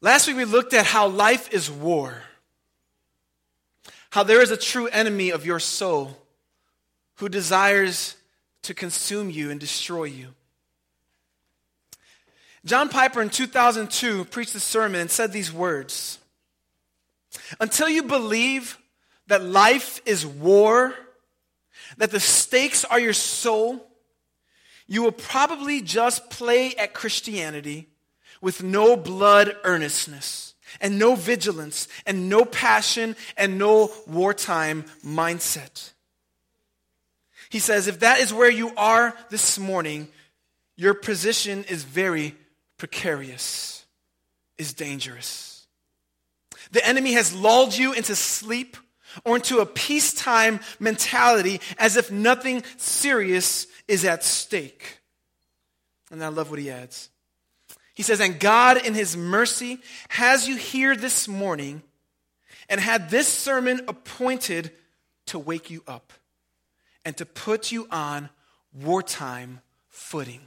Last week we looked at how life is war, how there is a true enemy of your soul who desires to consume you and destroy you. John Piper in 2002 preached a sermon and said these words Until you believe that life is war, that the stakes are your soul, you will probably just play at Christianity with no blood earnestness and no vigilance and no passion and no wartime mindset. He says, if that is where you are this morning, your position is very precarious, is dangerous. The enemy has lulled you into sleep or into a peacetime mentality as if nothing serious is at stake. And I love what he adds. He says, And God, in his mercy, has you here this morning and had this sermon appointed to wake you up and to put you on wartime footing.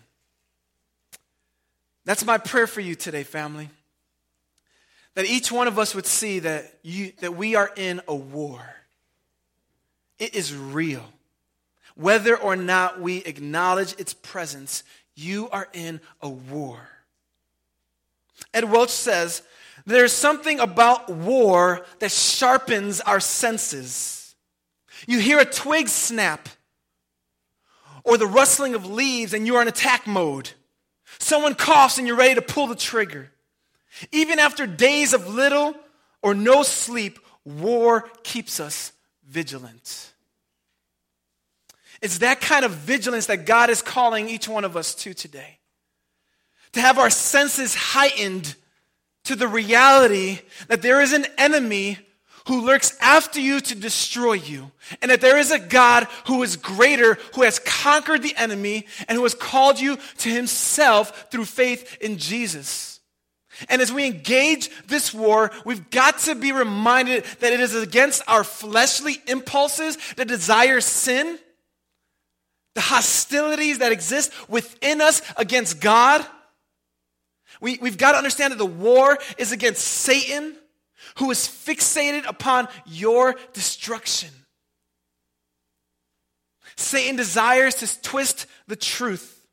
That's my prayer for you today, family. That each one of us would see that, you, that we are in a war. It is real. Whether or not we acknowledge its presence, you are in a war. Ed Welch says, There's something about war that sharpens our senses. You hear a twig snap or the rustling of leaves, and you are in attack mode. Someone coughs, and you're ready to pull the trigger. Even after days of little or no sleep, war keeps us vigilant. It's that kind of vigilance that God is calling each one of us to today. To have our senses heightened to the reality that there is an enemy who lurks after you to destroy you, and that there is a God who is greater, who has conquered the enemy, and who has called you to himself through faith in Jesus. And as we engage this war, we've got to be reminded that it is against our fleshly impulses that desire sin, the hostilities that exist within us against God. We, we've got to understand that the war is against Satan who is fixated upon your destruction. Satan desires to twist the truth.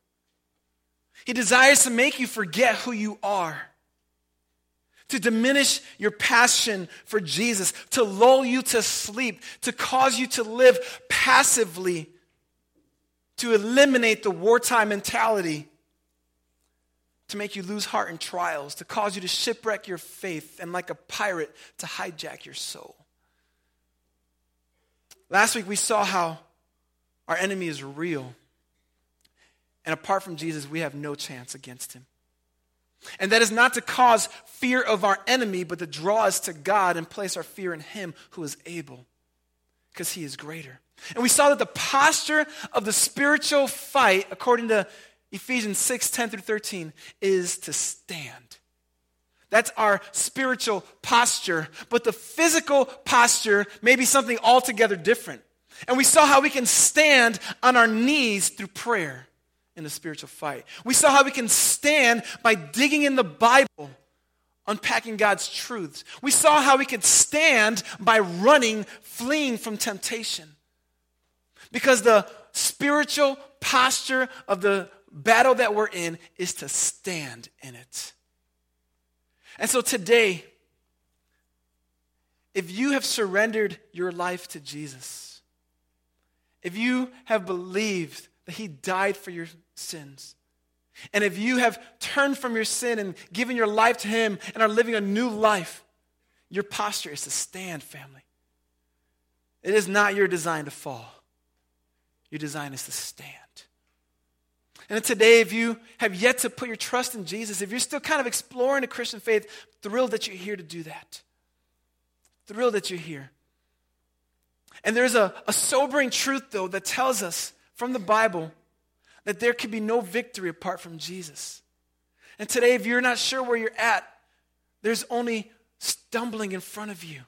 He desires to make you forget who you are, to diminish your passion for Jesus, to lull you to sleep, to cause you to live passively, to eliminate the wartime mentality to make you lose heart in trials, to cause you to shipwreck your faith, and like a pirate, to hijack your soul. Last week we saw how our enemy is real. And apart from Jesus, we have no chance against him. And that is not to cause fear of our enemy, but to draw us to God and place our fear in him who is able, because he is greater. And we saw that the posture of the spiritual fight, according to Ephesians 6 10 through 13 is to stand. That's our spiritual posture, but the physical posture may be something altogether different. And we saw how we can stand on our knees through prayer in the spiritual fight. We saw how we can stand by digging in the Bible, unpacking God's truths. We saw how we could stand by running, fleeing from temptation. Because the spiritual posture of the battle that we're in is to stand in it. And so today, if you have surrendered your life to Jesus, if you have believed that He died for your sins, and if you have turned from your sin and given your life to Him and are living a new life, your posture is to stand, family. It is not your design to fall, your design is to stand. And today, if you have yet to put your trust in Jesus, if you're still kind of exploring the Christian faith, thrilled that you're here to do that. Thrilled that you're here. And there's a, a sobering truth, though, that tells us from the Bible that there can be no victory apart from Jesus. And today, if you're not sure where you're at, there's only stumbling in front of you.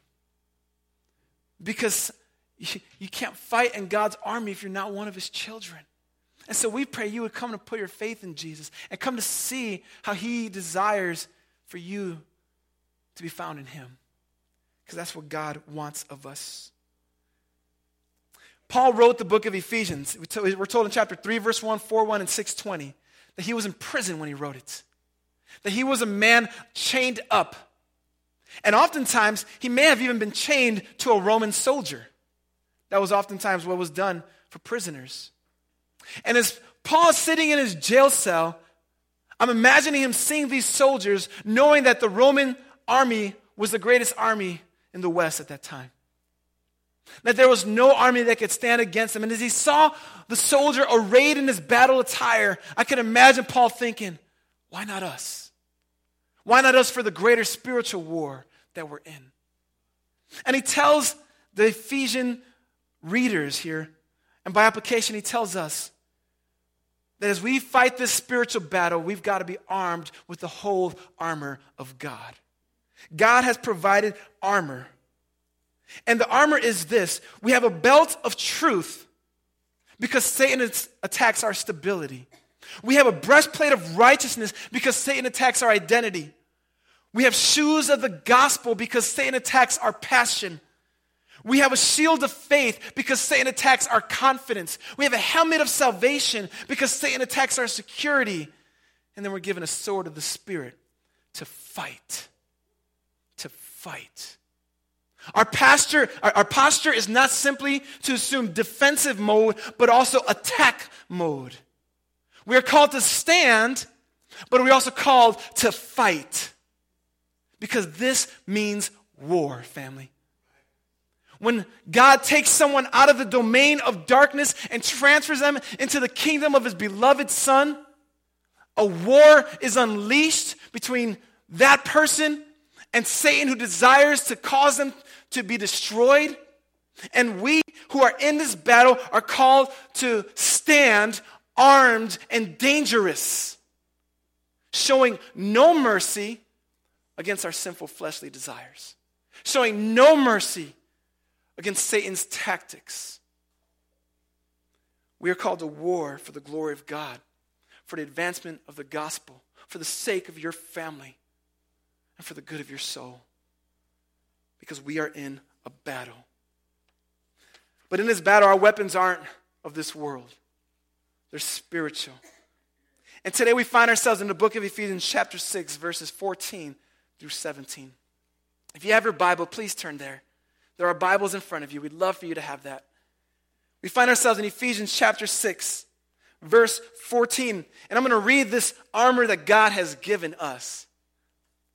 Because you, you can't fight in God's army if you're not one of his children. And so we pray you would come to put your faith in Jesus and come to see how he desires for you to be found in Him. Because that's what God wants of us. Paul wrote the book of Ephesians. We're told in chapter 3, verse 1, 4 1, and 620 that he was in prison when he wrote it, that he was a man chained up. And oftentimes, he may have even been chained to a Roman soldier. That was oftentimes what was done for prisoners. And as Paul is sitting in his jail cell, I'm imagining him seeing these soldiers, knowing that the Roman army was the greatest army in the West at that time. That there was no army that could stand against him. And as he saw the soldier arrayed in his battle attire, I can imagine Paul thinking, why not us? Why not us for the greater spiritual war that we're in? And he tells the Ephesian readers here, and by application, he tells us that as we fight this spiritual battle, we've got to be armed with the whole armor of God. God has provided armor. And the armor is this we have a belt of truth because Satan attacks our stability. We have a breastplate of righteousness because Satan attacks our identity. We have shoes of the gospel because Satan attacks our passion. We have a shield of faith because Satan attacks our confidence. We have a helmet of salvation because Satan attacks our security. And then we're given a sword of the Spirit to fight. To fight. Our posture, our, our posture is not simply to assume defensive mode, but also attack mode. We are called to stand, but we're also called to fight. Because this means war, family. When God takes someone out of the domain of darkness and transfers them into the kingdom of his beloved Son, a war is unleashed between that person and Satan who desires to cause them to be destroyed. And we who are in this battle are called to stand armed and dangerous, showing no mercy against our sinful fleshly desires, showing no mercy against Satan's tactics. We are called to war for the glory of God, for the advancement of the gospel, for the sake of your family, and for the good of your soul. Because we are in a battle. But in this battle, our weapons aren't of this world, they're spiritual. And today we find ourselves in the book of Ephesians, chapter 6, verses 14 through 17. If you have your Bible, please turn there. There are Bibles in front of you. We'd love for you to have that. We find ourselves in Ephesians chapter 6, verse 14. And I'm going to read this armor that God has given us.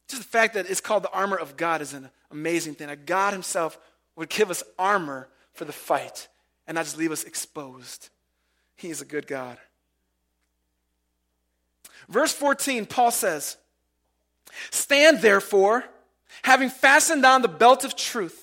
Just the fact that it's called the armor of God is an amazing thing. That God Himself would give us armor for the fight and not just leave us exposed. He is a good God. Verse 14, Paul says, Stand therefore, having fastened on the belt of truth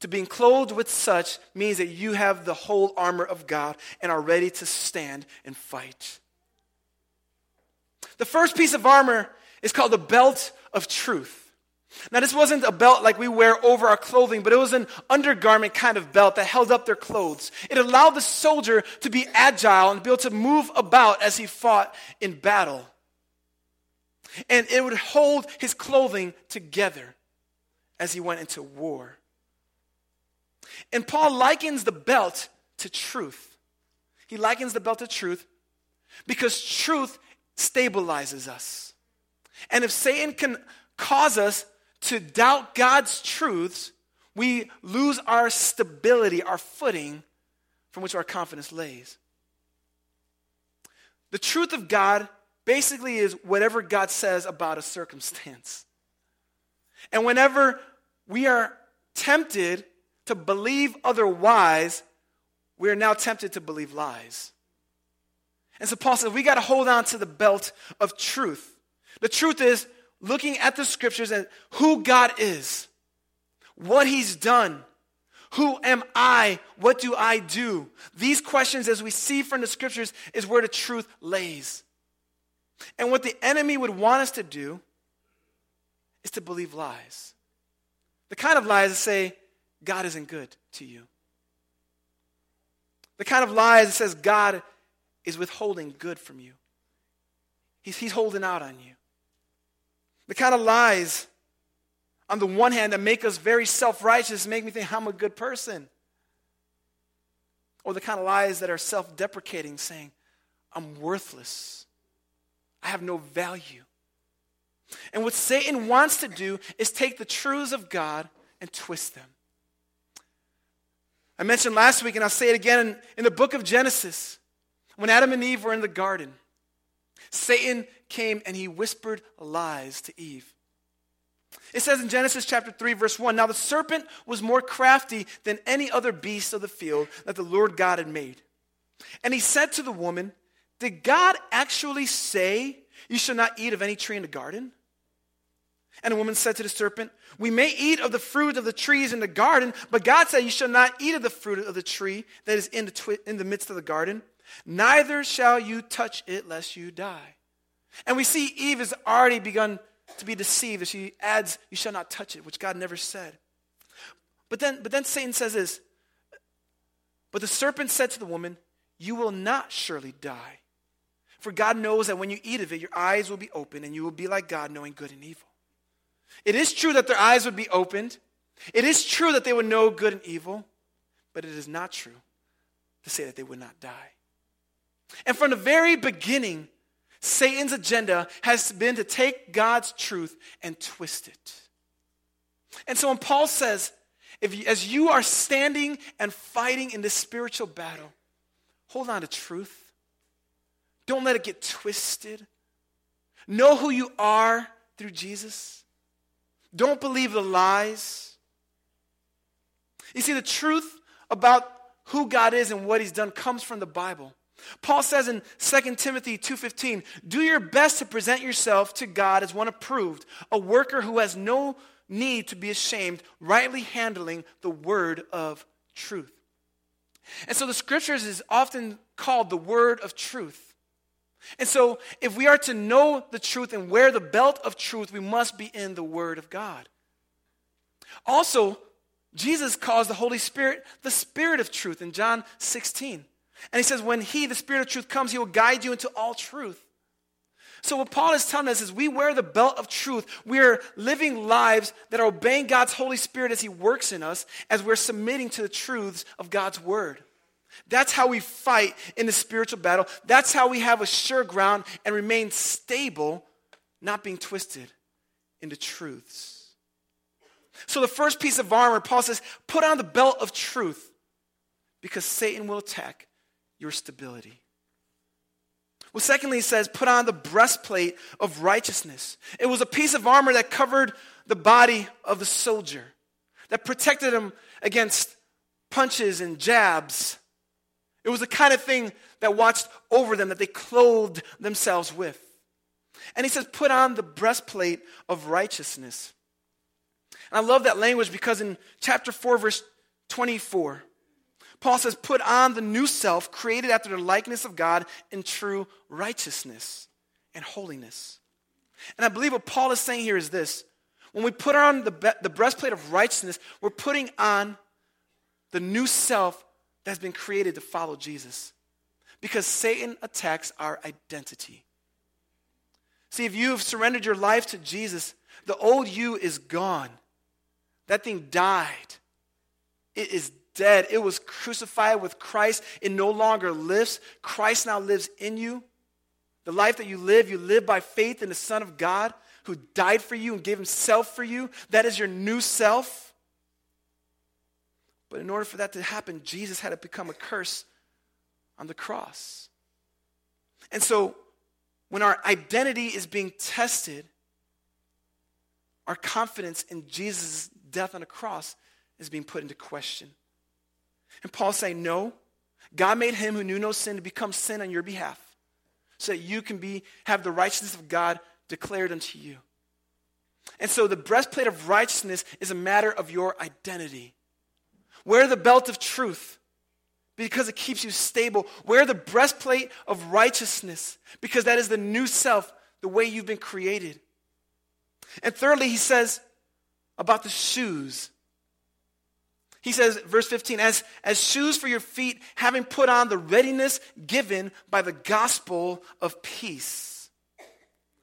to being clothed with such means that you have the whole armor of God and are ready to stand and fight. The first piece of armor is called the belt of truth. Now, this wasn't a belt like we wear over our clothing, but it was an undergarment kind of belt that held up their clothes. It allowed the soldier to be agile and be able to move about as he fought in battle. And it would hold his clothing together as he went into war. And Paul likens the belt to truth. He likens the belt to truth because truth stabilizes us. And if Satan can cause us to doubt God's truths, we lose our stability, our footing from which our confidence lays. The truth of God basically is whatever God says about a circumstance. And whenever we are tempted to believe otherwise, we are now tempted to believe lies. And so Paul says we got to hold on to the belt of truth. The truth is looking at the scriptures and who God is, what he's done, Who am I? What do I do? These questions, as we see from the scriptures, is where the truth lays. And what the enemy would want us to do is to believe lies. The kind of lies that say, God isn't good to you. The kind of lies that says God is withholding good from you. He's, he's holding out on you. The kind of lies, on the one hand, that make us very self righteous, make me think I'm a good person. Or the kind of lies that are self deprecating, saying, I'm worthless. I have no value. And what Satan wants to do is take the truths of God and twist them. I mentioned last week, and I'll say it again in, in, the book of Genesis, when Adam and Eve were in the garden, Satan came and he whispered lies to Eve. It says in Genesis chapter 3, verse 1 Now the serpent was more crafty than any other beast of the field that the Lord God had made. And he said to the woman, Did God actually say, You shall not eat of any tree in the garden? And the woman said to the serpent, We may eat of the fruit of the trees in the garden, but God said, You shall not eat of the fruit of the tree that is in the, twi- in the midst of the garden, neither shall you touch it lest you die. And we see Eve has already begun to be deceived as she adds, You shall not touch it, which God never said. But then, but then Satan says this But the serpent said to the woman, You will not surely die. For God knows that when you eat of it, your eyes will be open, and you will be like God, knowing good and evil. It is true that their eyes would be opened. It is true that they would know good and evil, but it is not true to say that they would not die. And from the very beginning, Satan's agenda has been to take God's truth and twist it. And so when Paul says, if you, as you are standing and fighting in this spiritual battle, hold on to truth. Don't let it get twisted. Know who you are through Jesus. Don't believe the lies. You see, the truth about who God is and what he's done comes from the Bible. Paul says in 2 Timothy 2:15, "Do your best to present yourself to God as one approved, a worker who has no need to be ashamed, rightly handling the word of truth." And so the scriptures is often called the word of truth. And so, if we are to know the truth and wear the belt of truth, we must be in the Word of God. Also, Jesus calls the Holy Spirit the Spirit of truth in John 16. And he says, when He, the Spirit of truth, comes, He will guide you into all truth. So, what Paul is telling us is we wear the belt of truth. We are living lives that are obeying God's Holy Spirit as He works in us, as we're submitting to the truths of God's Word. That's how we fight in the spiritual battle. That's how we have a sure ground and remain stable, not being twisted into truths. So, the first piece of armor, Paul says, put on the belt of truth because Satan will attack your stability. Well, secondly, he says, put on the breastplate of righteousness. It was a piece of armor that covered the body of the soldier, that protected him against punches and jabs it was the kind of thing that watched over them, that they clothed themselves with. And he says, put on the breastplate of righteousness. And I love that language because in chapter 4, verse 24, Paul says, put on the new self created after the likeness of God in true righteousness and holiness. And I believe what Paul is saying here is this when we put on the, the breastplate of righteousness, we're putting on the new self that's been created to follow Jesus. Because Satan attacks our identity. See, if you've surrendered your life to Jesus, the old you is gone. That thing died. It is dead. It was crucified with Christ. It no longer lives. Christ now lives in you. The life that you live, you live by faith in the Son of God who died for you and gave himself for you. That is your new self. But in order for that to happen, Jesus had to become a curse on the cross. And so, when our identity is being tested, our confidence in Jesus' death on the cross is being put into question. And Paul's saying, No, God made him who knew no sin to become sin on your behalf so that you can be, have the righteousness of God declared unto you. And so the breastplate of righteousness is a matter of your identity. Wear the belt of truth because it keeps you stable. Wear the breastplate of righteousness because that is the new self, the way you've been created. And thirdly, he says about the shoes. He says, verse 15, as, as shoes for your feet, having put on the readiness given by the gospel of peace.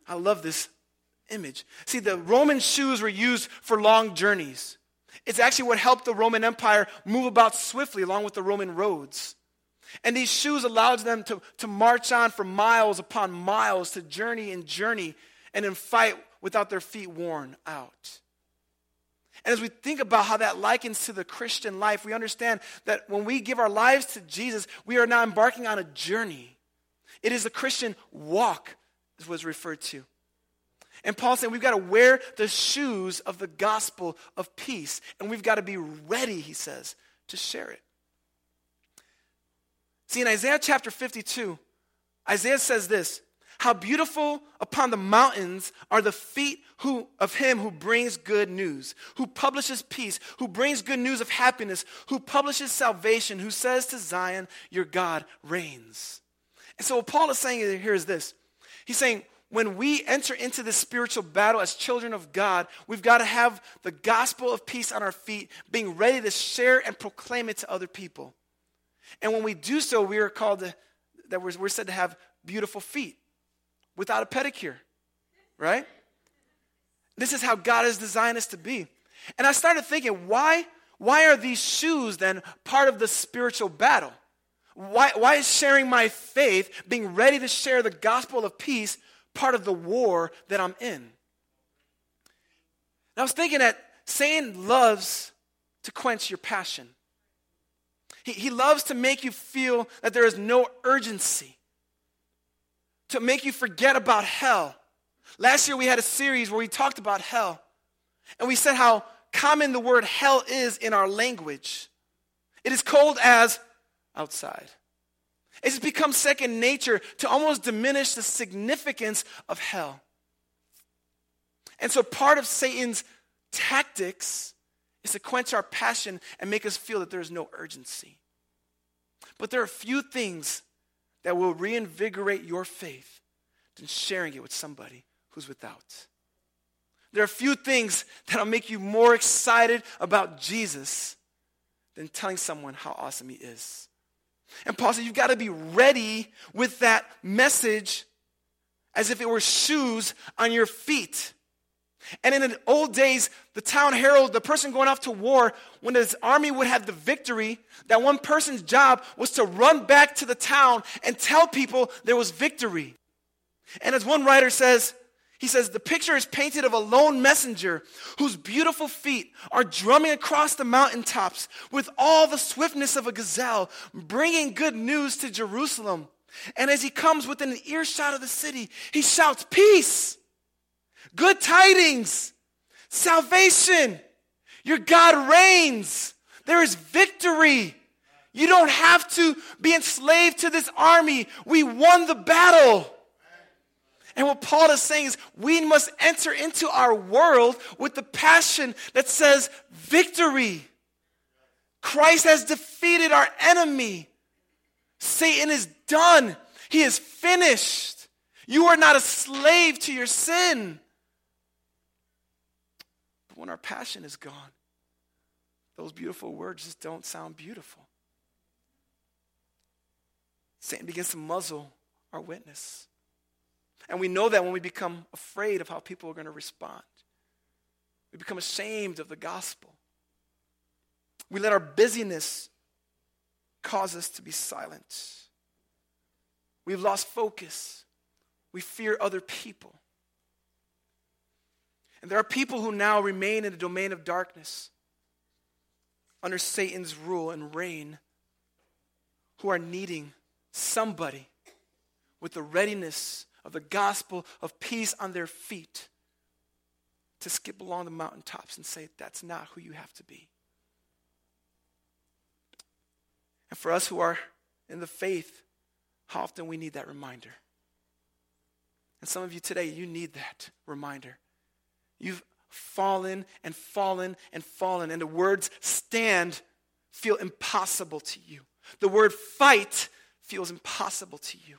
I love this image. See, the Roman shoes were used for long journeys. It's actually what helped the Roman Empire move about swiftly along with the Roman roads. And these shoes allowed them to, to march on for miles upon miles, to journey and journey, and then fight without their feet worn out. And as we think about how that likens to the Christian life, we understand that when we give our lives to Jesus, we are now embarking on a journey. It is a Christian walk, as was referred to. And Paul saying we've got to wear the shoes of the gospel of peace. And we've got to be ready, he says, to share it. See, in Isaiah chapter 52, Isaiah says this How beautiful upon the mountains are the feet who, of him who brings good news, who publishes peace, who brings good news of happiness, who publishes salvation, who says to Zion, Your God reigns. And so, what Paul is saying here is this He's saying, when we enter into this spiritual battle as children of God, we've got to have the gospel of peace on our feet, being ready to share and proclaim it to other people. And when we do so, we are called to, that we're, we're said to have beautiful feet without a pedicure, right? This is how God has designed us to be. And I started thinking, why, why are these shoes then part of the spiritual battle? Why, why is sharing my faith, being ready to share the gospel of peace, part of the war that I'm in. And I was thinking that Satan loves to quench your passion. He, he loves to make you feel that there is no urgency, to make you forget about hell. Last year we had a series where we talked about hell, and we said how common the word hell is in our language. It is cold as outside. It's become second nature to almost diminish the significance of hell. And so part of Satan's tactics is to quench our passion and make us feel that there is no urgency. But there are few things that will reinvigorate your faith than sharing it with somebody who's without. There are few things that'll make you more excited about Jesus than telling someone how awesome he is. And Paul said, You've got to be ready with that message as if it were shoes on your feet. And in the old days, the town herald, the person going off to war, when his army would have the victory, that one person's job was to run back to the town and tell people there was victory. And as one writer says, he says, the picture is painted of a lone messenger whose beautiful feet are drumming across the mountaintops with all the swiftness of a gazelle, bringing good news to Jerusalem. And as he comes within an earshot of the city, he shouts, Peace, good tidings, salvation. Your God reigns. There is victory. You don't have to be enslaved to this army. We won the battle. And what Paul is saying is we must enter into our world with the passion that says victory. Christ has defeated our enemy. Satan is done. He is finished. You are not a slave to your sin. But when our passion is gone, those beautiful words just don't sound beautiful. Satan begins to muzzle our witness. And we know that when we become afraid of how people are going to respond, we become ashamed of the gospel. We let our busyness cause us to be silent. We've lost focus. We fear other people. And there are people who now remain in the domain of darkness under Satan's rule and reign who are needing somebody with the readiness of the gospel of peace on their feet to skip along the mountaintops and say, That's not who you have to be. And for us who are in the faith, how often we need that reminder. And some of you today, you need that reminder. You've fallen and fallen and fallen, and the words stand feel impossible to you. The word fight feels impossible to you.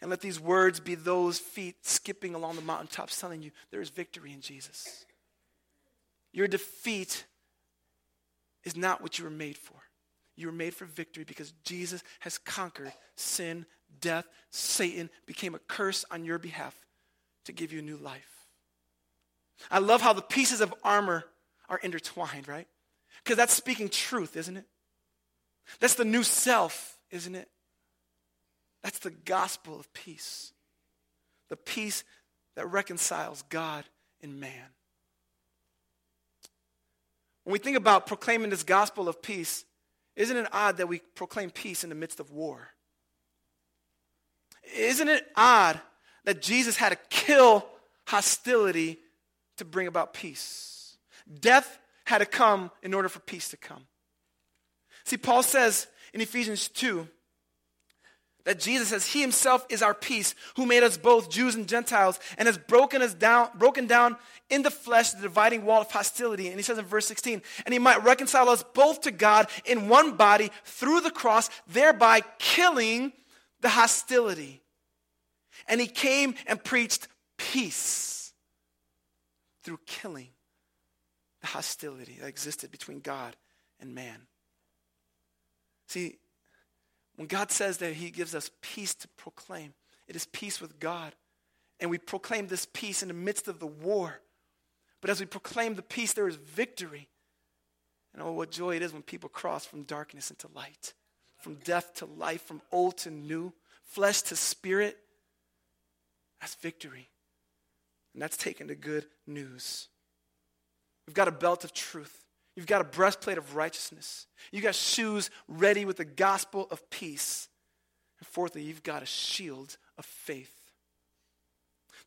And let these words be those feet skipping along the mountaintops telling you there is victory in Jesus. Your defeat is not what you were made for. You were made for victory because Jesus has conquered sin, death, Satan became a curse on your behalf to give you a new life. I love how the pieces of armor are intertwined, right? Because that's speaking truth, isn't it? That's the new self, isn't it? That's the gospel of peace. The peace that reconciles God and man. When we think about proclaiming this gospel of peace, isn't it odd that we proclaim peace in the midst of war? Isn't it odd that Jesus had to kill hostility to bring about peace? Death had to come in order for peace to come. See, Paul says in Ephesians 2 that Jesus says he himself is our peace, who made us both Jews and Gentiles, and has broken us down, broken down in the flesh the dividing wall of hostility. And he says in verse 16, and he might reconcile us both to God in one body through the cross, thereby killing the hostility. And he came and preached peace through killing the hostility that existed between God and man. See, when God says that He gives us peace to proclaim, it is peace with God. And we proclaim this peace in the midst of the war. But as we proclaim the peace, there is victory. And oh, what joy it is when people cross from darkness into light, from death to life, from old to new, flesh to spirit. That's victory. And that's taking the good news. We've got a belt of truth. You've got a breastplate of righteousness. You've got shoes ready with the gospel of peace. And fourthly, you've got a shield of faith.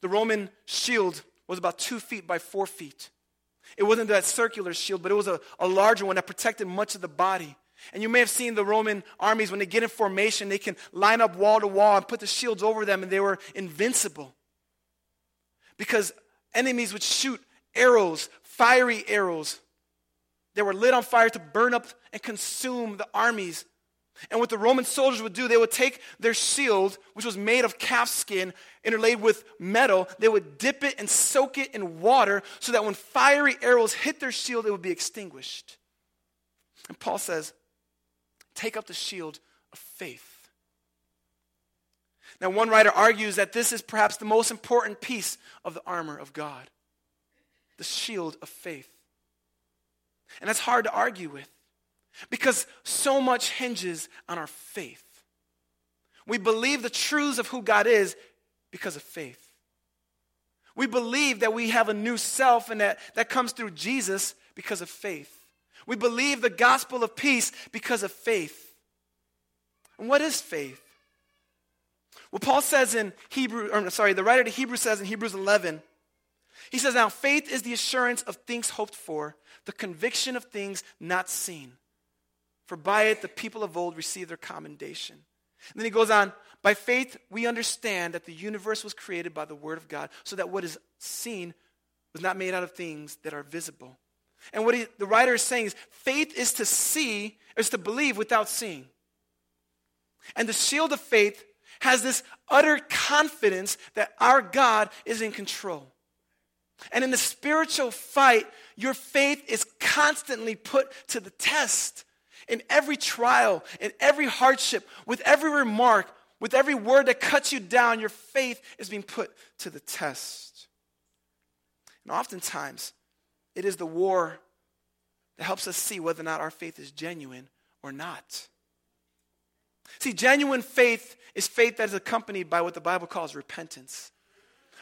The Roman shield was about two feet by four feet. It wasn't that circular shield, but it was a, a larger one that protected much of the body. And you may have seen the Roman armies, when they get in formation, they can line up wall to wall and put the shields over them, and they were invincible. Because enemies would shoot arrows, fiery arrows, they were lit on fire to burn up and consume the armies. And what the Roman soldiers would do, they would take their shield, which was made of calf skin, interlaid with metal, they would dip it and soak it in water so that when fiery arrows hit their shield, it would be extinguished. And Paul says, Take up the shield of faith. Now, one writer argues that this is perhaps the most important piece of the armor of God the shield of faith. And that's hard to argue with because so much hinges on our faith. We believe the truths of who God is because of faith. We believe that we have a new self and that that comes through Jesus because of faith. We believe the gospel of peace because of faith. And what is faith? Well, Paul says in Hebrew, or sorry, the writer to Hebrews says in Hebrews 11, he says, Now faith is the assurance of things hoped for, the conviction of things not seen. For by it the people of old received their commendation. And then he goes on, by faith we understand that the universe was created by the word of God, so that what is seen was not made out of things that are visible. And what he, the writer is saying is faith is to see, is to believe without seeing. And the shield of faith has this utter confidence that our God is in control. And in the spiritual fight, your faith is constantly put to the test. In every trial, in every hardship, with every remark, with every word that cuts you down, your faith is being put to the test. And oftentimes, it is the war that helps us see whether or not our faith is genuine or not. See, genuine faith is faith that is accompanied by what the Bible calls repentance.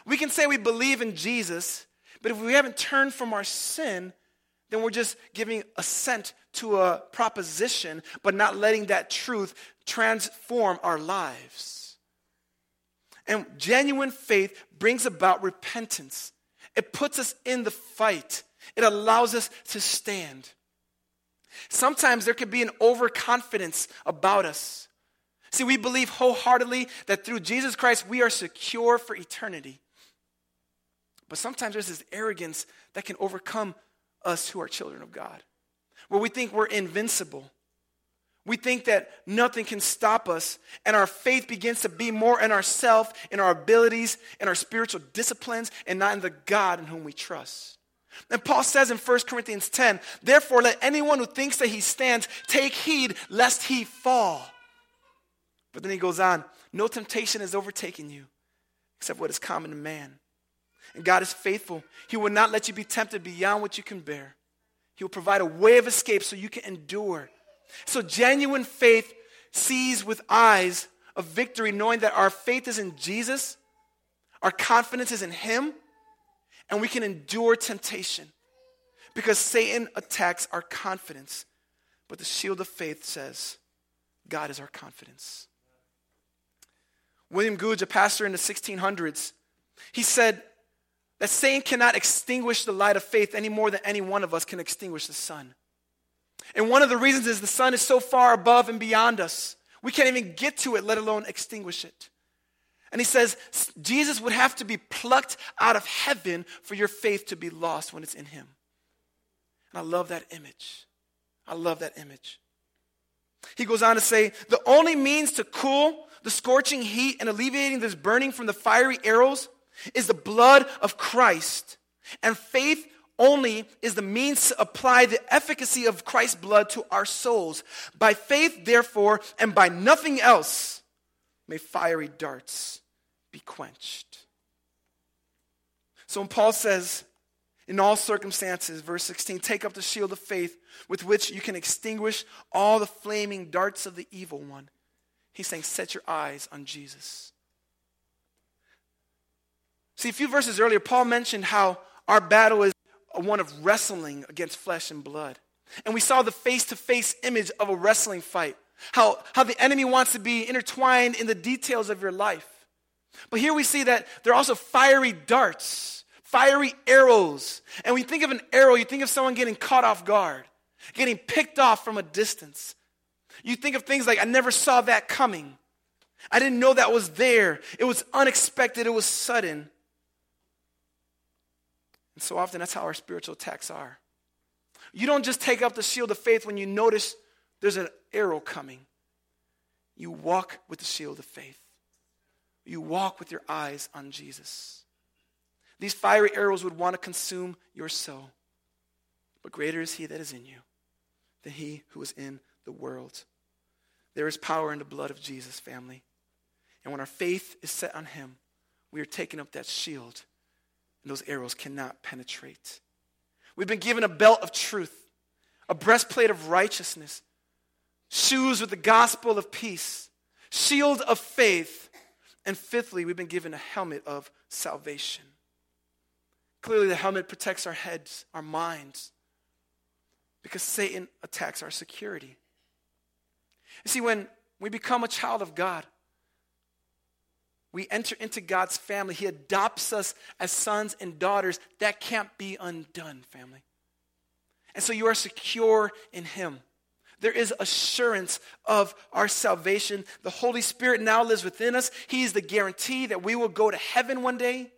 We can say we believe in Jesus, but if we haven't turned from our sin, then we're just giving assent to a proposition, but not letting that truth transform our lives. And genuine faith brings about repentance. It puts us in the fight. It allows us to stand. Sometimes there could be an overconfidence about us. See, we believe wholeheartedly that through Jesus Christ we are secure for eternity. But sometimes there's this arrogance that can overcome us who are children of God. where we think we're invincible. We think that nothing can stop us, and our faith begins to be more in ourself, in our abilities, in our spiritual disciplines, and not in the God in whom we trust. And Paul says in 1 Corinthians 10, therefore let anyone who thinks that he stands take heed lest he fall. But then he goes on, no temptation has overtaken you except what is common to man. And God is faithful. He will not let you be tempted beyond what you can bear. He will provide a way of escape so you can endure. So genuine faith sees with eyes of victory, knowing that our faith is in Jesus, our confidence is in Him, and we can endure temptation because Satan attacks our confidence. But the shield of faith says, God is our confidence. William Gouge, a pastor in the 1600s, he said that Satan cannot extinguish the light of faith any more than any one of us can extinguish the sun. And one of the reasons is the sun is so far above and beyond us. We can't even get to it, let alone extinguish it. And he says Jesus would have to be plucked out of heaven for your faith to be lost when it's in him. And I love that image. I love that image. He goes on to say the only means to cool the scorching heat and alleviating this burning from the fiery arrows is the blood of Christ. And faith only is the means to apply the efficacy of Christ's blood to our souls. By faith, therefore, and by nothing else, may fiery darts be quenched. So when Paul says, in all circumstances, verse 16, take up the shield of faith with which you can extinguish all the flaming darts of the evil one. He's saying, set your eyes on Jesus. See, a few verses earlier, Paul mentioned how our battle is one of wrestling against flesh and blood. And we saw the face to face image of a wrestling fight, how, how the enemy wants to be intertwined in the details of your life. But here we see that there are also fiery darts, fiery arrows. And when you think of an arrow, you think of someone getting caught off guard, getting picked off from a distance. You think of things like, I never saw that coming. I didn't know that was there. It was unexpected, it was sudden. And so often that's how our spiritual attacks are. You don't just take up the shield of faith when you notice there's an arrow coming. You walk with the shield of faith. You walk with your eyes on Jesus. These fiery arrows would want to consume your soul. But greater is he that is in you than he who is in the world. There is power in the blood of Jesus, family. And when our faith is set on him, we are taking up that shield and those arrows cannot penetrate. We've been given a belt of truth, a breastplate of righteousness, shoes with the gospel of peace, shield of faith, and fifthly, we've been given a helmet of salvation. Clearly, the helmet protects our heads, our minds, because Satan attacks our security. You see, when we become a child of God, we enter into God's family. He adopts us as sons and daughters. That can't be undone, family. And so you are secure in Him. There is assurance of our salvation. The Holy Spirit now lives within us. He is the guarantee that we will go to heaven one day.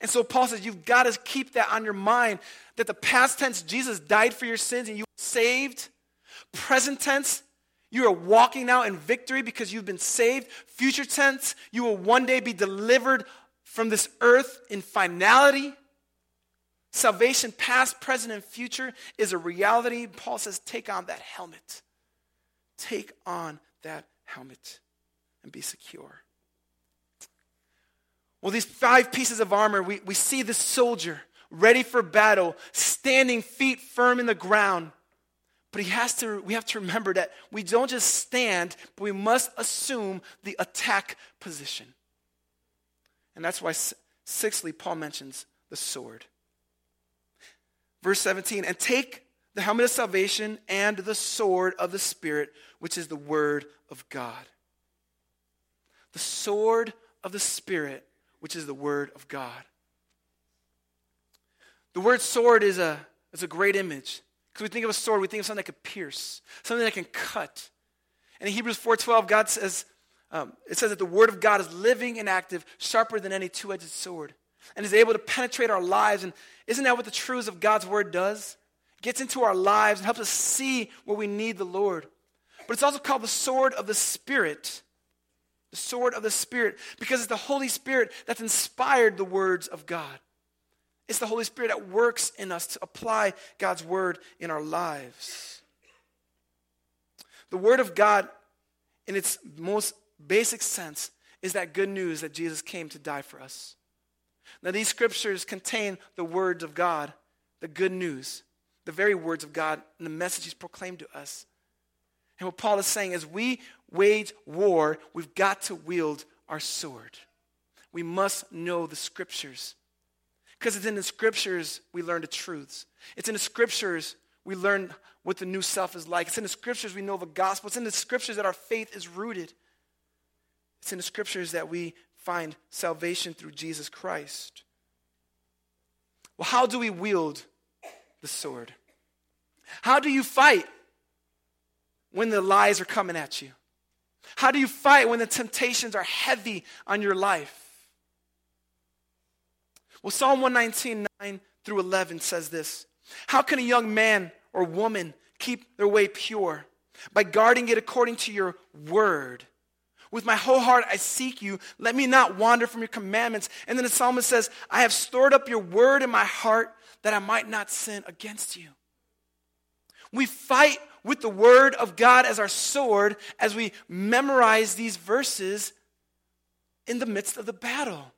And so Paul says, you've got to keep that on your mind that the past tense, Jesus died for your sins and you saved. Present tense, you are walking now in victory because you've been saved. Future tense, you will one day be delivered from this earth in finality. Salvation, past, present, and future, is a reality. Paul says, take on that helmet. Take on that helmet and be secure. Well, these five pieces of armor, we, we see the soldier ready for battle, standing feet firm in the ground, but he has to, we have to remember that we don't just stand, but we must assume the attack position. And that's why, sixthly, Paul mentions the sword. Verse 17, and take the helmet of salvation and the sword of the Spirit, which is the word of God. The sword of the Spirit, which is the word of God. The word sword is a, is a great image. Because we think of a sword, we think of something that can pierce, something that can cut. And in Hebrews 4.12, God says, um, it says that the word of God is living and active, sharper than any two-edged sword, and is able to penetrate our lives. And isn't that what the truths of God's word does? gets into our lives and helps us see where we need the Lord. But it's also called the sword of the Spirit. The sword of the Spirit, because it's the Holy Spirit that's inspired the words of God. It's the Holy Spirit that works in us to apply God's word in our lives. The word of God, in its most basic sense, is that good news that Jesus came to die for us. Now, these scriptures contain the words of God, the good news, the very words of God, and the message He's proclaimed to us. And what Paul is saying is we wage war, we've got to wield our sword. We must know the scriptures. Because it's in the scriptures we learn the truths. It's in the scriptures we learn what the new self is like. It's in the scriptures we know the gospel. It's in the scriptures that our faith is rooted. It's in the scriptures that we find salvation through Jesus Christ. Well, how do we wield the sword? How do you fight when the lies are coming at you? How do you fight when the temptations are heavy on your life? Well, Psalm 119, 9 through 11 says this How can a young man or woman keep their way pure? By guarding it according to your word. With my whole heart I seek you. Let me not wander from your commandments. And then the psalmist says, I have stored up your word in my heart that I might not sin against you. We fight with the word of God as our sword as we memorize these verses in the midst of the battle,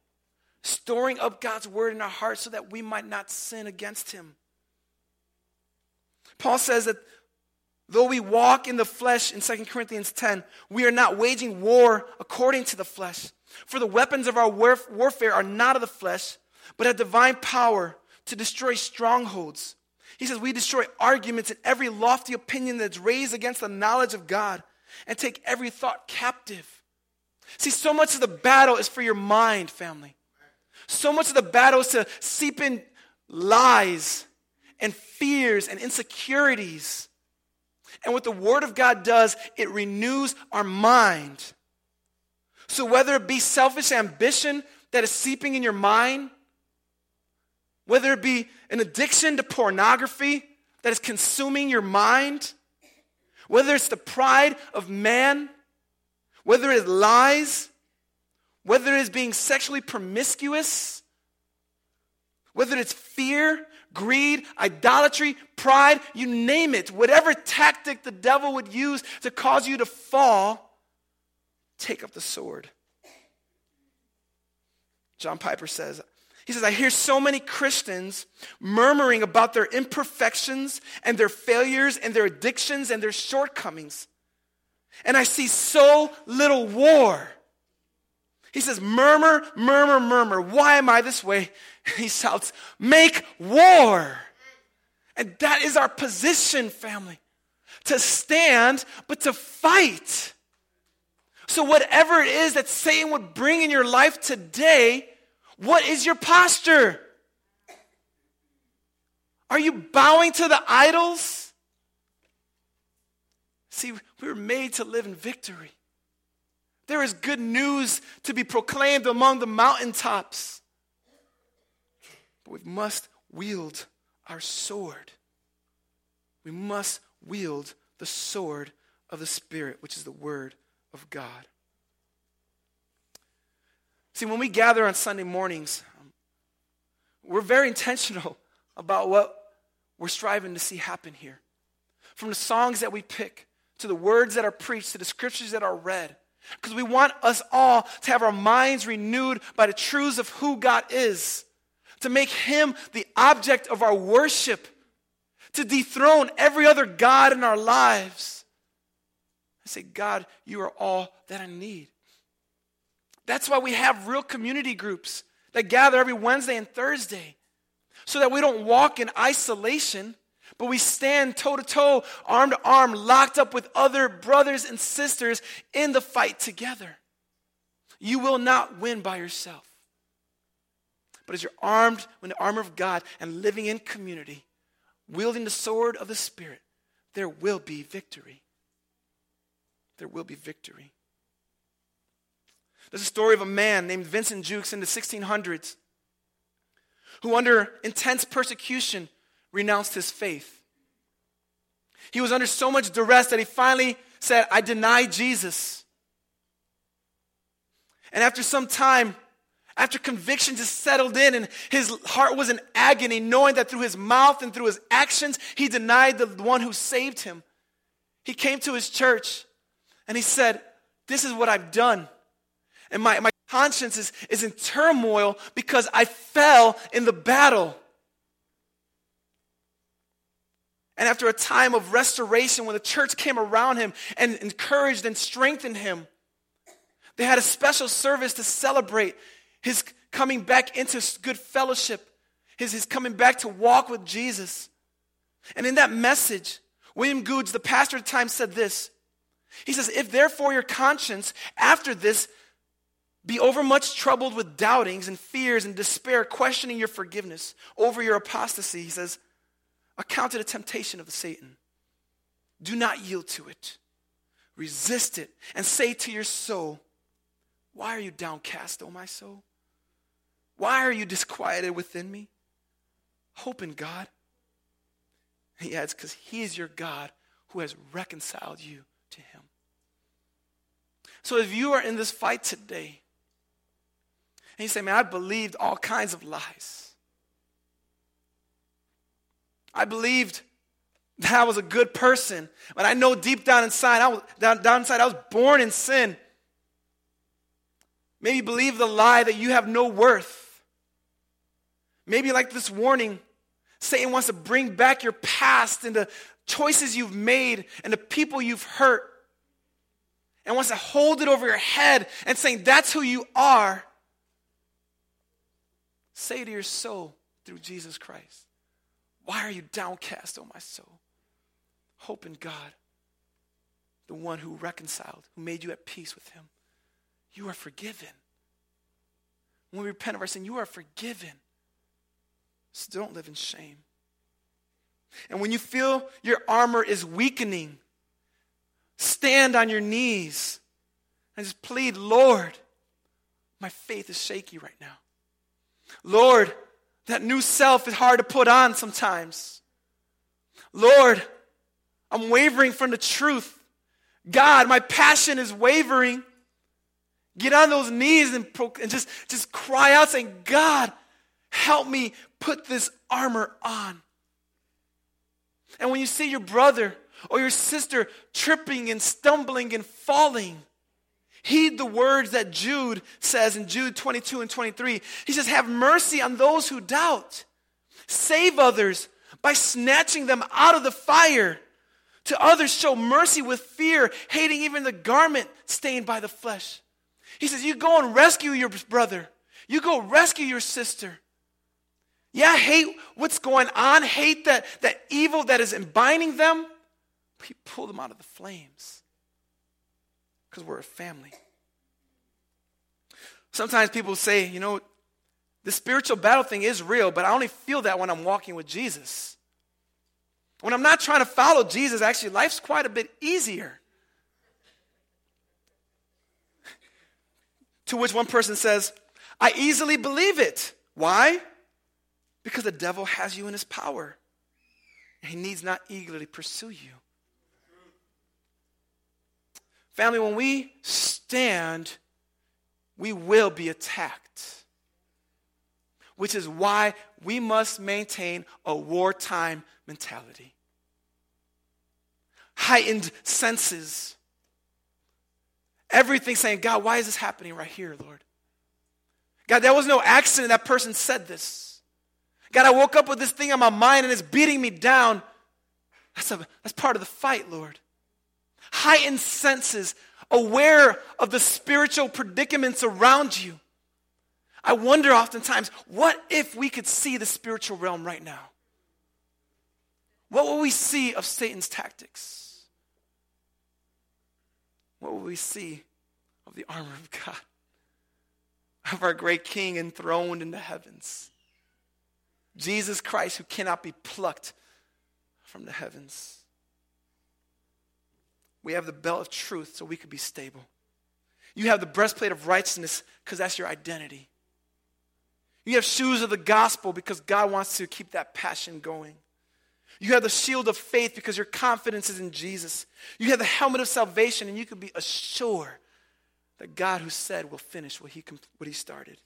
storing up God's word in our hearts so that we might not sin against him. Paul says that Though we walk in the flesh in 2 Corinthians 10, we are not waging war according to the flesh. For the weapons of our warfare are not of the flesh, but have divine power to destroy strongholds. He says, We destroy arguments and every lofty opinion that's raised against the knowledge of God and take every thought captive. See, so much of the battle is for your mind, family. So much of the battle is to seep in lies and fears and insecurities and what the Word of God does, it renews our mind. So whether it be selfish ambition that is seeping in your mind, whether it be an addiction to pornography that is consuming your mind, whether it's the pride of man, whether it lies, whether it is being sexually promiscuous, whether it's fear, greed, idolatry, pride, you name it, whatever tactic the devil would use to cause you to fall, take up the sword. John Piper says, he says, I hear so many Christians murmuring about their imperfections and their failures and their addictions and their shortcomings. And I see so little war. He says, Murmur, murmur, murmur. Why am I this way? He shouts, Make war. And that is our position, family. To stand, but to fight. So, whatever it is that Satan would bring in your life today, what is your posture? Are you bowing to the idols? See, we were made to live in victory. There is good news to be proclaimed among the mountaintops. But we must wield our sword. We must wield the sword of the Spirit, which is the Word of God. See, when we gather on Sunday mornings, um, we're very intentional about what we're striving to see happen here. From the songs that we pick, to the words that are preached, to the scriptures that are read, because we want us all to have our minds renewed by the truths of who God is, to make Him the object of our worship, to dethrone every other God in our lives. I say, God, you are all that I need. That's why we have real community groups that gather every Wednesday and Thursday, so that we don't walk in isolation but we stand toe to toe, arm to arm, locked up with other brothers and sisters in the fight together. You will not win by yourself. But as you're armed with the armor of God and living in community, wielding the sword of the Spirit, there will be victory. There will be victory. There's a story of a man named Vincent Jukes in the 1600s who, under intense persecution, renounced his faith. He was under so much duress that he finally said, I deny Jesus. And after some time, after conviction just settled in and his heart was in agony, knowing that through his mouth and through his actions, he denied the one who saved him. He came to his church and he said, This is what I've done. And my, my conscience is, is in turmoil because I fell in the battle. And after a time of restoration, when the church came around him and encouraged and strengthened him, they had a special service to celebrate his coming back into good fellowship, his, his coming back to walk with Jesus. And in that message, William Gouge, the pastor at the time, said this. He says, If therefore your conscience after this be overmuch troubled with doubtings and fears and despair, questioning your forgiveness over your apostasy, he says, account it a temptation of Satan. Do not yield to it. Resist it and say to your soul, Why are you downcast, O my soul? Why are you disquieted within me? Hope in God. He adds, because He is your God who has reconciled you to Him. So if you are in this fight today, and you say, Man, I believed all kinds of lies. I believed that I was a good person, but I know deep down inside, I was down, down inside, I was born in sin. Maybe believe the lie that you have no worth. Maybe, like this warning, Satan wants to bring back your past and the choices you've made and the people you've hurt and wants to hold it over your head and saying, That's who you are. Say to your soul through Jesus Christ, Why are you downcast, O my soul? Hope in God, the one who reconciled, who made you at peace with him. You are forgiven. When we repent of our sin, you are forgiven. So don't live in shame. And when you feel your armor is weakening, stand on your knees and just plead, Lord, my faith is shaky right now. Lord, that new self is hard to put on sometimes. Lord, I'm wavering from the truth. God, my passion is wavering. Get on those knees and, pro- and just, just cry out saying, God, help me put this armor on. And when you see your brother or your sister tripping and stumbling and falling, heed the words that Jude says in Jude 22 and 23. He says, Have mercy on those who doubt, save others by snatching them out of the fire. To others, show mercy with fear, hating even the garment stained by the flesh. He says, You go and rescue your brother. You go rescue your sister. Yeah, hate what's going on, hate that, that evil that is binding them. We pull them out of the flames because we're a family. Sometimes people say, you know, the spiritual battle thing is real, but I only feel that when I'm walking with Jesus. When I'm not trying to follow Jesus, actually, life's quite a bit easier. to which one person says, I easily believe it. Why? Because the devil has you in his power. He needs not eagerly pursue you. Family, when we stand, we will be attacked. Which is why we must maintain a wartime mentality. Heightened senses. Everything saying, God, why is this happening right here, Lord? God, there was no accident that person said this. God, I woke up with this thing on my mind and it's beating me down. That's, a, that's part of the fight, Lord. Heightened senses, aware of the spiritual predicaments around you. I wonder oftentimes, what if we could see the spiritual realm right now? What will we see of Satan's tactics? What will we see of the armor of God, of our great King enthroned in the heavens? Jesus Christ, who cannot be plucked from the heavens. We have the belt of truth so we could be stable. You have the breastplate of righteousness because that's your identity. You have shoes of the gospel because God wants to keep that passion going. You have the shield of faith because your confidence is in Jesus. You have the helmet of salvation, and you can be assured that God, who said, will finish what he, what he started.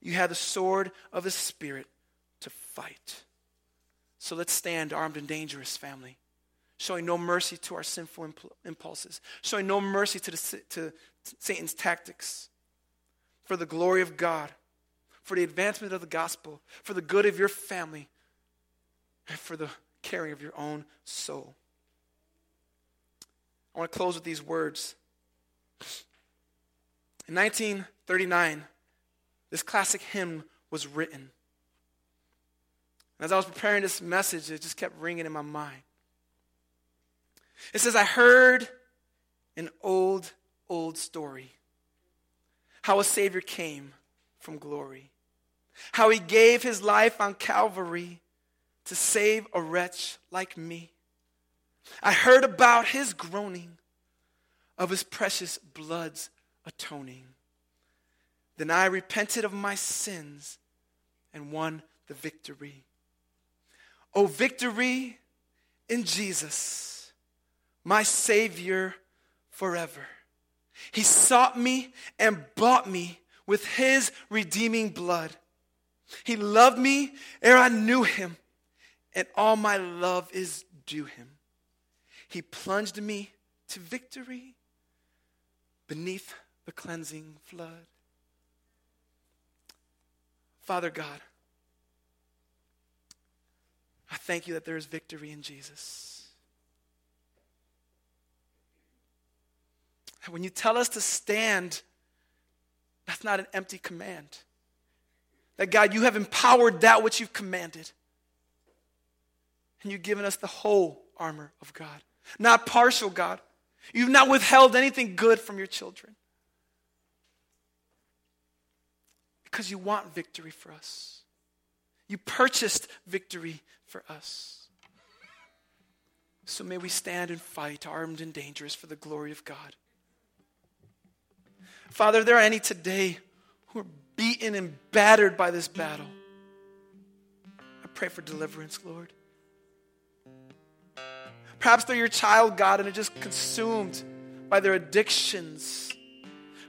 You have the sword of the Spirit to fight. So let's stand armed and dangerous, family, showing no mercy to our sinful impulses, showing no mercy to, the, to Satan's tactics, for the glory of God, for the advancement of the gospel, for the good of your family, and for the caring of your own soul. I want to close with these words. In 1939, this classic hymn was written. And As I was preparing this message, it just kept ringing in my mind. It says, I heard an old, old story how a Savior came from glory, how he gave his life on Calvary to save a wretch like me. I heard about his groaning, of his precious blood's atoning. Then I repented of my sins and won the victory. Oh, victory in Jesus, my Savior forever. He sought me and bought me with his redeeming blood. He loved me ere I knew him and all my love is due him. He plunged me to victory beneath the cleansing flood. Father God, I thank you that there is victory in Jesus. And when you tell us to stand, that's not an empty command. That God, you have empowered that which you've commanded. And you've given us the whole armor of God, not partial, God. You've not withheld anything good from your children. Because you want victory for us. You purchased victory for us. So may we stand and fight, armed and dangerous, for the glory of God. Father, there are any today who are beaten and battered by this battle. I pray for deliverance, Lord. Perhaps they're your child, God, and are just consumed by their addictions,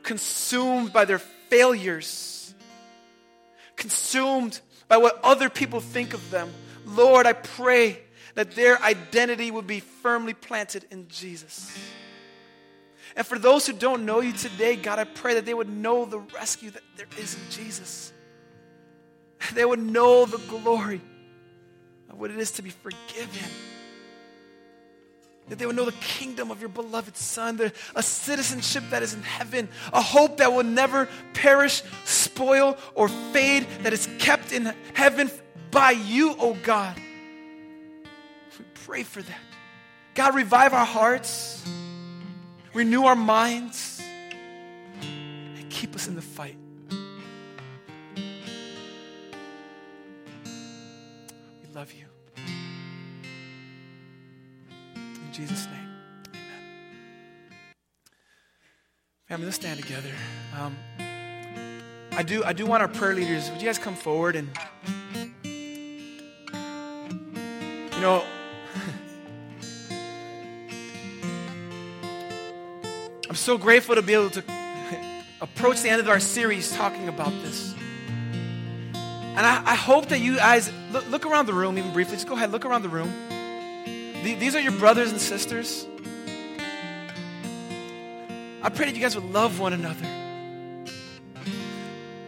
consumed by their failures, consumed by what other people think of them. Lord, I pray that their identity would be firmly planted in Jesus. And for those who don't know you today, God, I pray that they would know the rescue that there is in Jesus. They would know the glory of what it is to be forgiven that they would know the kingdom of your beloved Son, the, a citizenship that is in heaven, a hope that will never perish, spoil, or fade, that is kept in heaven by you, O oh God. We pray for that. God, revive our hearts, renew our minds, and keep us in the fight. We love you. In Jesus' name, amen. Family, let's stand together. Um, I do, I do want our prayer leaders, would you guys come forward and, you know, so grateful to be able to approach the end of our series talking about this. And I, I hope that you guys look, look around the room, even briefly. Just go ahead, look around the room. These are your brothers and sisters. I pray that you guys would love one another.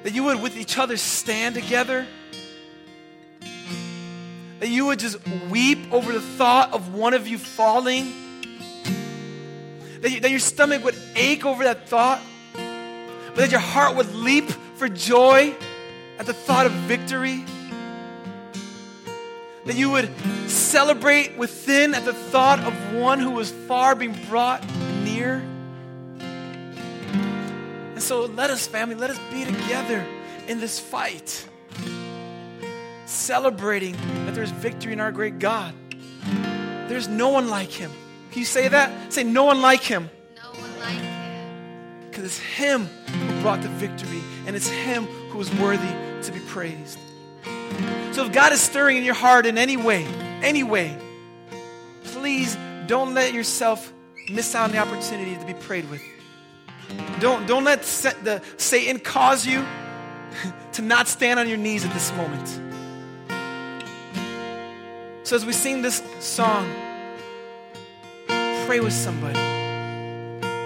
That you would, with each other, stand together. That you would just weep over the thought of one of you falling. That, you, that your stomach would ache over that thought. But that your heart would leap for joy at the thought of victory that you would celebrate within at the thought of one who was far being brought near. And so let us, family, let us be together in this fight, celebrating that there's victory in our great God. There's no one like him. Can you say that? Say, no one like him. No one like him. Because it's him who brought the victory, and it's him who is worthy to be praised. So if God is stirring in your heart in any way, anyway, please don't let yourself miss out on the opportunity to be prayed with. Don't, don't let the, Satan cause you to not stand on your knees at this moment. So, as we sing this song, pray with somebody.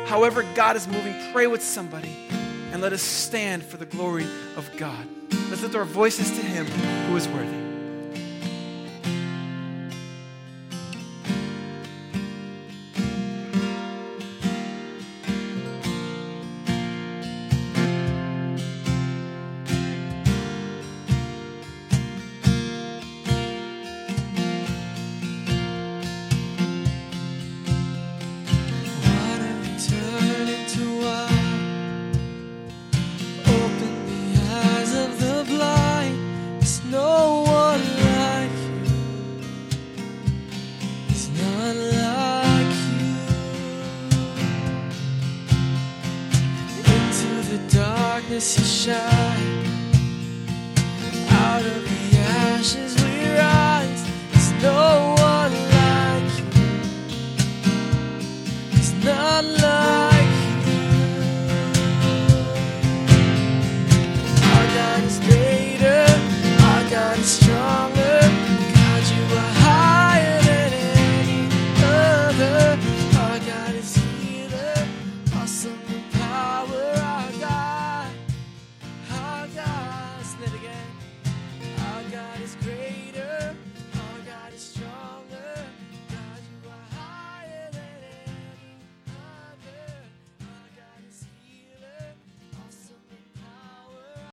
However, God is moving, pray with somebody and let us stand for the glory of God. Let's lift our voices to Him who is worthy.